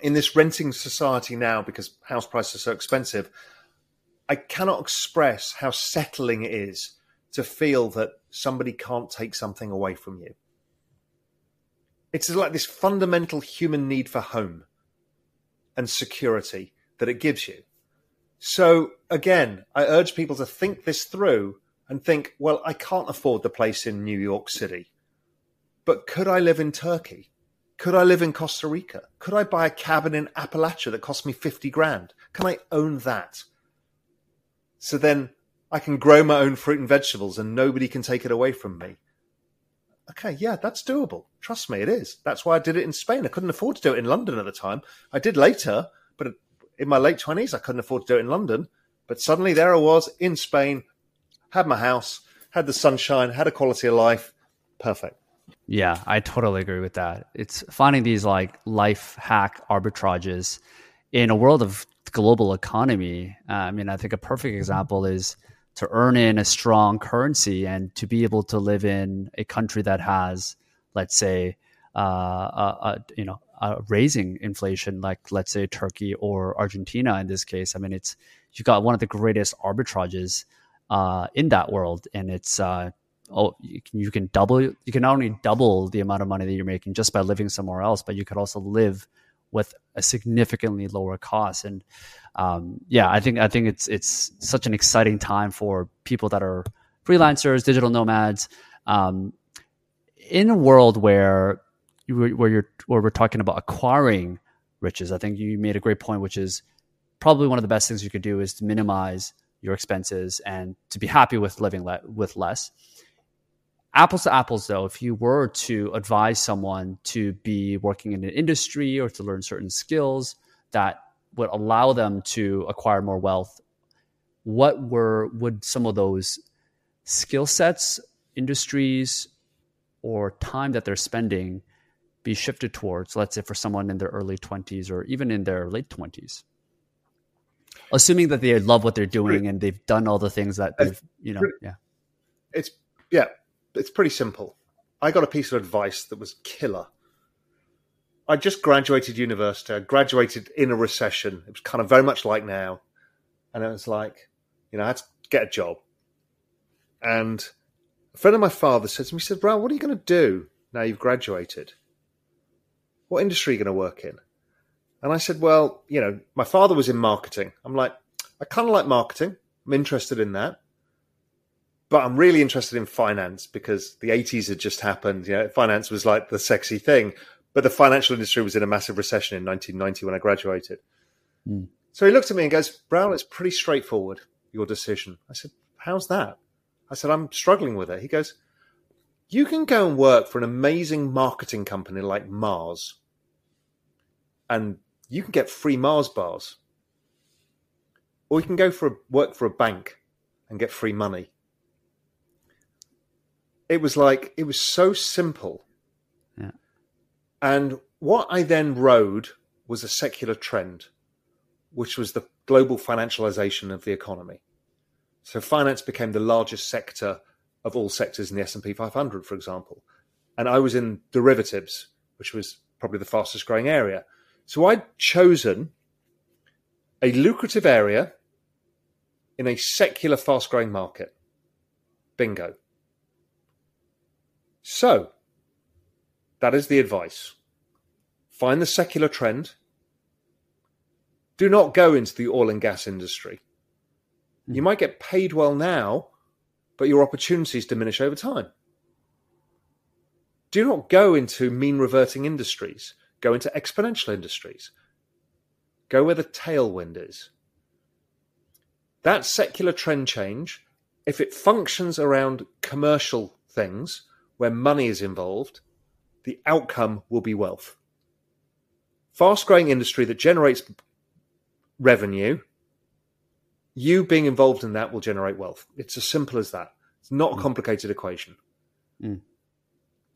in this renting society now because house prices are so expensive. I cannot express how settling it is to feel that somebody can't take something away from you. It's like this fundamental human need for home and security that it gives you. So again, I urge people to think this through and think, well, I can't afford the place in New York City, but could I live in Turkey? Could I live in Costa Rica? Could I buy a cabin in Appalachia that cost me 50 grand? Can I own that? So then I can grow my own fruit and vegetables and nobody can take it away from me. Okay, yeah, that's doable. Trust me, it is. That's why I did it in Spain. I couldn't afford to do it in London at the time. I did later, but in my late 20s, I couldn't afford to do it in London. But suddenly there I was in Spain, had my house, had the sunshine, had a quality of life. Perfect. Yeah, I totally agree with that. It's finding these like life hack arbitrages in a world of global economy. Uh, I mean, I think a perfect example is to earn in a strong currency and to be able to live in a country that has, let's say, uh, a, a, you know, raising inflation, like let's say Turkey or Argentina in this case. I mean, it's you've got one of the greatest arbitrages uh, in that world, and it's uh, oh you can, you can double you can not only double the amount of money that you're making just by living somewhere else, but you could also live with a significantly lower cost. And um, yeah, I think I think it's it's such an exciting time for people that are freelancers, digital nomads. Um, in a world where where you're where we're talking about acquiring riches, I think you made a great point, which is probably one of the best things you could do is to minimize your expenses and to be happy with living le- with less. Apples to apples, though, if you were to advise someone to be working in an industry or to learn certain skills that would allow them to acquire more wealth, what were would some of those skill sets, industries, or time that they're spending be shifted towards, let's say for someone in their early 20s or even in their late 20s? Assuming that they love what they're doing and they've done all the things that they've, you know, yeah. It's, yeah, it's pretty simple. I got a piece of advice that was killer. I just graduated university. I graduated in a recession. It was kind of very much like now. And it was like, you know, I had to get a job. And a friend of my father said to me, he said, Brown, what are you going to do now you've graduated? what industry are you going to work in? And I said, well, you know, my father was in marketing. I'm like, I kind of like marketing. I'm interested in that. But I'm really interested in finance because the 80s had just happened. You know, finance was like the sexy thing. But the financial industry was in a massive recession in 1990 when I graduated. Mm. So he looked at me and goes, Brown, it's pretty straightforward, your decision. I said, How's that? I said, I'm struggling with it. He goes, You can go and work for an amazing marketing company like Mars and you can get free Mars bars. Or you can go for a, work for a bank and get free money. It was like it was so simple. Yeah. And what I then rode was a secular trend, which was the global financialization of the economy. So finance became the largest sector of all sectors in the S&P 500, for example. And I was in derivatives, which was probably the fastest growing area. So I'd chosen a lucrative area in a secular, fast growing market. Bingo. So that is the advice. Find the secular trend. Do not go into the oil and gas industry. You hmm. might get paid well now, but your opportunities diminish over time. Do not go into mean reverting industries. Go into exponential industries. Go where the tailwind is. That secular trend change, if it functions around commercial things where money is involved, the outcome will be wealth. Fast growing industry that generates revenue, you being involved in that will generate wealth. It's as simple as that. It's not a mm. complicated equation. Mm.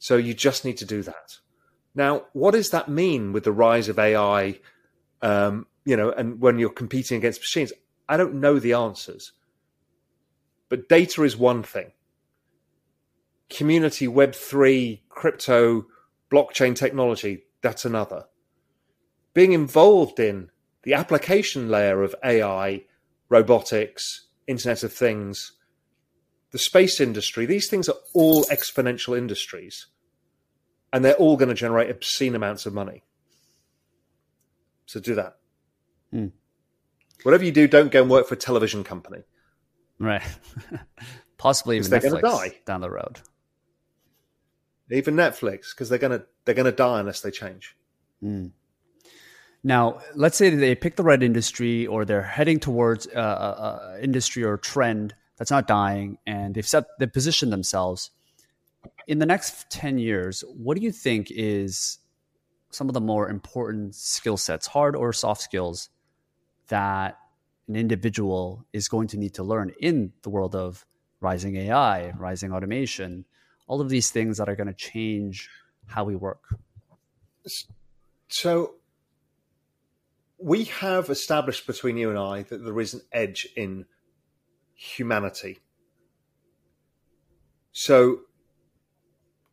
So you just need to do that. Now, what does that mean with the rise of AI? Um, you know, and when you're competing against machines, I don't know the answers. But data is one thing. Community Web3, crypto, blockchain technology, that's another. Being involved in the application layer of AI, robotics, Internet of Things, the space industry, these things are all exponential industries. And they're all going to generate obscene amounts of money. So do that. Hmm. Whatever you do, don't go and work for a television company. Right. [LAUGHS] Possibly even Netflix die. down the road. Even Netflix, because they're gonna they're gonna die unless they change. Now, let's say they pick the right industry or they're heading towards uh, a, a industry or trend that's not dying and they've set they position themselves. In the next 10 years, what do you think is some of the more important skill sets, hard or soft skills, that an individual is going to need to learn in the world of rising AI, rising automation, all of these things that are going to change how we work? So we have established between you and I that there is an edge in humanity. So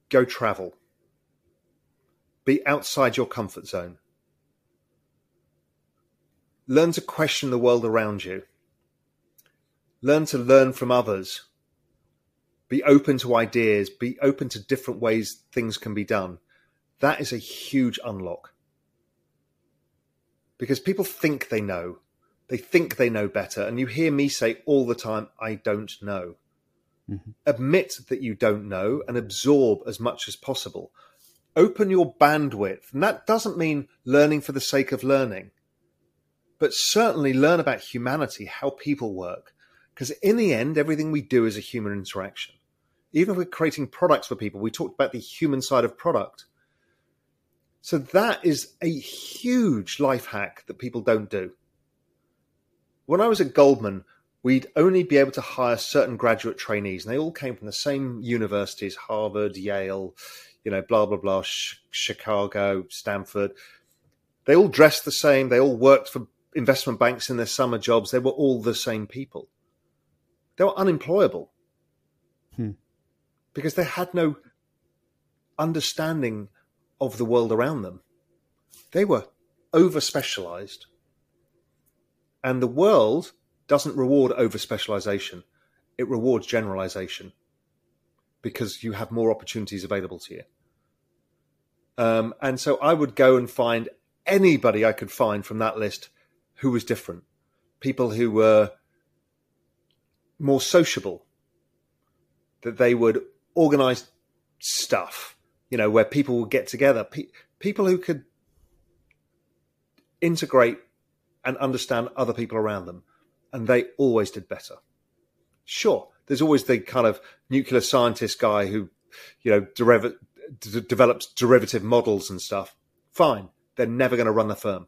go travel. Be outside your comfort zone. Learn to question the world around you. Learn to learn from others. Be open to ideas. Be open to different ways things can be done. That is a huge unlock because people think they know. They think they know better. And you hear me say all the time, I don't know. Mm-hmm. Admit that you don't know and absorb as much as possible. Open your bandwidth. And that doesn't mean learning for the sake of learning, but certainly learn about humanity, how people work. Because in the end, everything we do is a human interaction. Even if we're creating products for people, we talked about the human side of product. So that is a huge life hack that people don't do. When I was at Goldman, we'd only be able to hire certain graduate trainees, and they all came from the same universities Harvard, Yale, you know, blah, blah, blah, Ch- Chicago, Stanford. They all dressed the same. They all worked for investment banks in their summer jobs. They were all the same people. They were unemployable Hmm. because they had no understanding of the world around them. They were over specialized. And the world doesn't reward over specialization, it rewards generalization because you have more opportunities available to you. Um, and so I would go and find anybody I could find from that list who was different. People who were more sociable, that they would organize stuff, you know, where people would get together, Pe- people who could integrate and understand other people around them. And they always did better. Sure, there's always the kind of nuclear scientist guy who, you know, deriv- d- develops derivative models and stuff. Fine. They're never going to run the firm.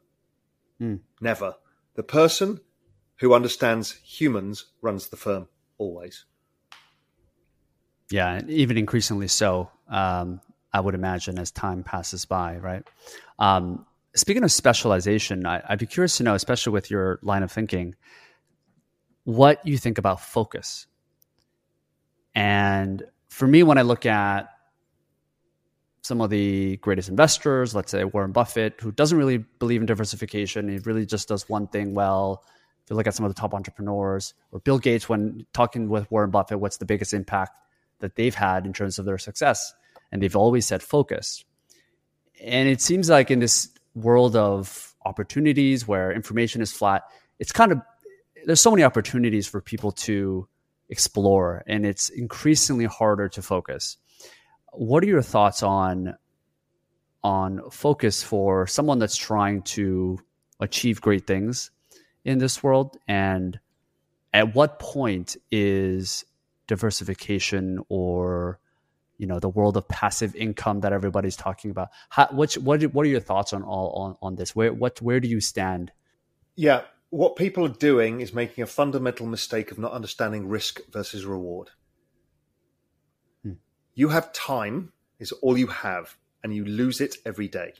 Hmm. Never. The person who understands humans runs the firm always. Yeah, even increasingly so. Um, I would imagine as time passes by, right? Um, speaking of specialization, I, I'd be curious to know, especially with your line of thinking, what you think about focus. And for me, when I look at some of the greatest investors, let's say Warren Buffett, who doesn't really believe in diversification, he really just does one thing well. If you look at some of the top entrepreneurs, or Bill Gates, when talking with Warren Buffett, what's the biggest impact that they've had in terms of their success? And they've always said focus. And it seems like in this world of opportunities where information is flat, it's kind of there's so many opportunities for people to explore, and it's increasingly harder to focus. What are your thoughts on on focus for someone that's trying to achieve great things in this world? And at what point is diversification or you know the world of passive income that everybody's talking about? How, what what what are your thoughts on all on, on this? Where what where do you stand? Yeah, what people are doing is making a fundamental mistake of not understanding risk versus reward. Hmm. You have time, is all you have, and you lose it every day.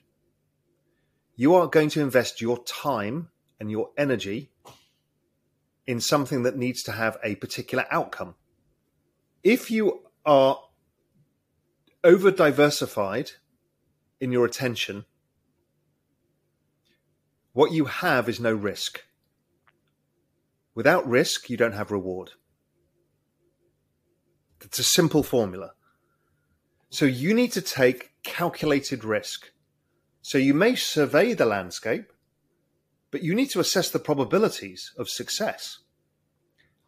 You are going to invest your time and your energy in something that needs to have a particular outcome. If you are over diversified in your attention, what you have is no risk. Without risk, you don't have reward. It's a simple formula. So you need to take calculated risk. So you may survey the landscape, but you need to assess the probabilities of success.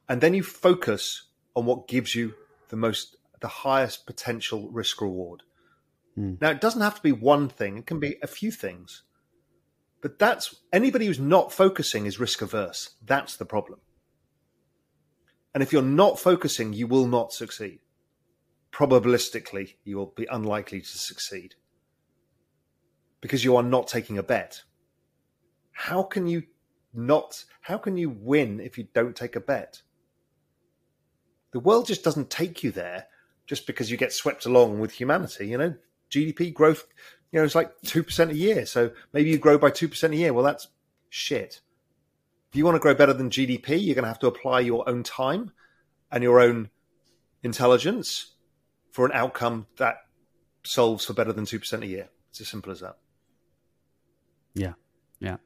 And then you focus on what gives you the most, the highest potential risk reward. Mm. Now, it doesn't have to be one thing, it can be a few things. But that's anybody who's not focusing is risk averse. That's the problem. And if you're not focusing, you will not succeed. Probabilistically, you will be unlikely to succeed because you are not taking a bet. How can you not? How can you win if you don't take a bet? The world just doesn't take you there just because you get swept along with humanity. You know, GDP growth, you know, it's like 2% a year. So maybe you grow by 2% a year. Well, that's shit. If you want to grow better than GDP, you're going to have to apply your own time and your own intelligence for an outcome that solves for better than 2% a year. It's as simple as that. Yeah. Yeah.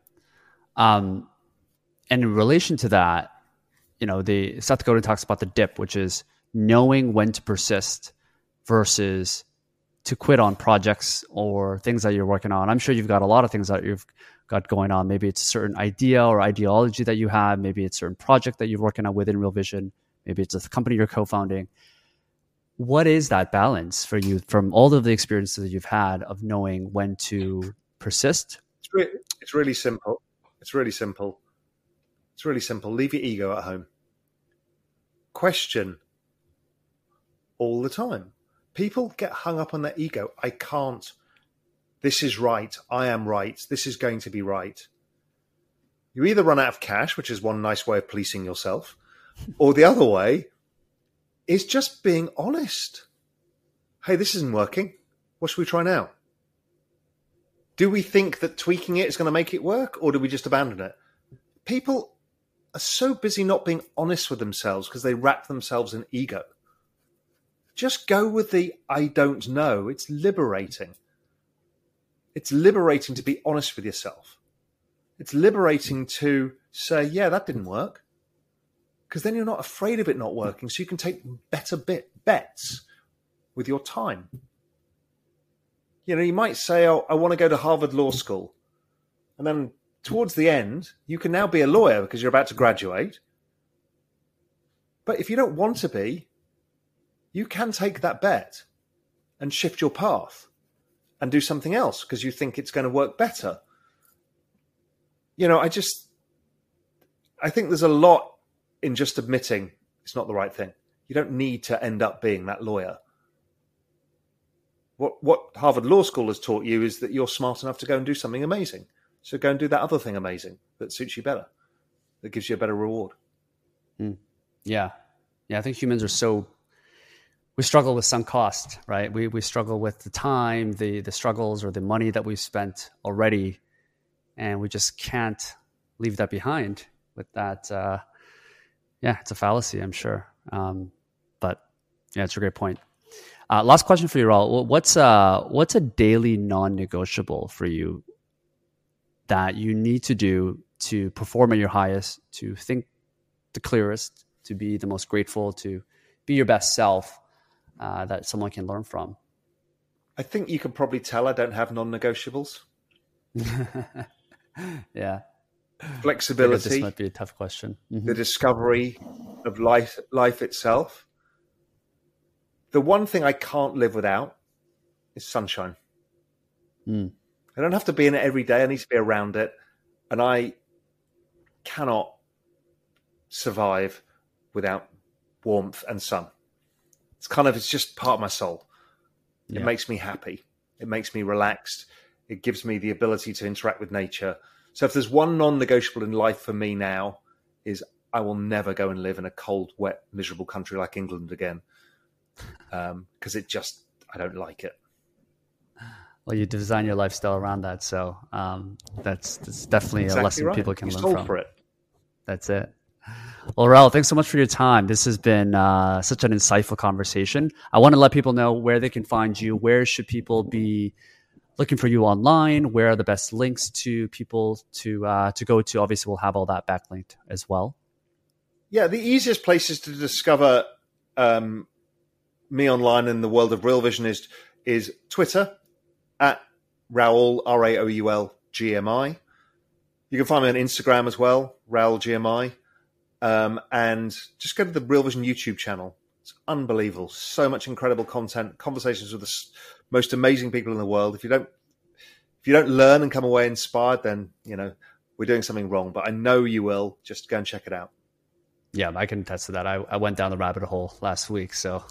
Um, and in relation to that, you know, the Seth Godin talks about the dip, which is knowing when to persist versus to quit on projects or things that you're working on. I'm sure you've got a lot of things that you've got going on. Maybe it's a certain idea or ideology that you have. Maybe it's a certain project that you're working on within Real Vision. Maybe it's a company you're co-founding. What is that balance for you from all of the experiences that you've had of knowing when to persist? It's really, it's really simple. It's really simple. It's really simple. Leave your ego at home. Question all the time people get hung up on their ego. I can't. This is right. I am right. This is going to be right. You either run out of cash, which is one nice way of policing yourself, or the other way is just being honest. Hey, this isn't working. What should we try now? Do we think that tweaking it is going to make it work, or do we just abandon it? People are so busy not being honest with themselves because they wrap themselves in ego just go with the I don't know. It's liberating. It's liberating to be honest with yourself. It's liberating to say, yeah, that didn't work. Because then you're not afraid of it not working. So you can take better bit bets with your time. You know, you might say, oh, I want to go to Harvard Law School. And then towards the end, you can now be a lawyer because you're about to graduate. But if you don't want to be, you can take that bet and shift your path and do something else because you think it's going to work better. You know, I just, I think there's a lot in just admitting it's not the right thing. You don't need to end up being that lawyer. What, what Harvard Law School has taught you is that you're smart enough to go and do something amazing. So go and do that other thing amazing that suits you better, that gives you a better reward. Mm. Yeah. Yeah. I think humans are so we struggle with sunk cost, right? We we struggle with the time, the the struggles, or the money that we've spent already, and we just can't leave that behind. With that, uh, yeah, it's a fallacy, I'm sure. Um, but yeah, it's a great point. Uh, last question for you, Raoul. What's uh what's a daily non-negotiable for you that you need to do to perform at your highest, to think the clearest, to be the most grateful, to be your best self uh, that someone can learn from? I think you can probably tell I don't have non-negotiables. [LAUGHS] yeah, flexibility. This might be a tough question. Mm-hmm. The discovery of life, life itself. The one thing I can't live without is sunshine. Mm. I don't have to be in it every day. I need to be around it, and I cannot survive without warmth and sun. It's kind of it's just part of my soul. It yeah. makes me happy. It makes me relaxed. It gives me the ability to interact with nature. So if there's one non-negotiable in life for me now is I will never go and live in a cold, wet, miserable country like England again. Because um, it just I don't like it. Well, you design your lifestyle around that, so um, that's, that's definitely exactly a lesson right. people can you learn from. for it. That's it. Well, Raoul, thanks so much for your time. This has been uh, such an insightful conversation. I want to let people know where they can find you. Where should people be looking for you online? Where are the best links to people to uh, to go to? Obviously, we'll have all that backlinked as well. Yeah, the easiest places to discover um, me online in the world of Real Vision is is Twitter at Raoul R A O U L G M I. You can find me on Instagram as well, Raoul GMI, um, and just go to the Real Vision YouTube channel. It's unbelievable. So much incredible content, conversations with the most amazing people in the world. If you don't, if you don't learn and come away inspired, then you know we're doing something wrong. But I know you will. Just go and check it out. Yeah, I can attest to that. I, I went down the rabbit hole last week, so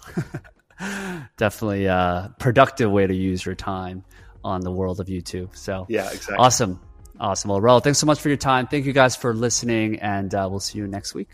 [LAUGHS] definitely a productive way to use your time on the world of YouTube. So yeah, exactly. Awesome. Awesome. Well, Raoul, thanks so much for your time. Thank you guys for listening, and uh, we'll see you next week.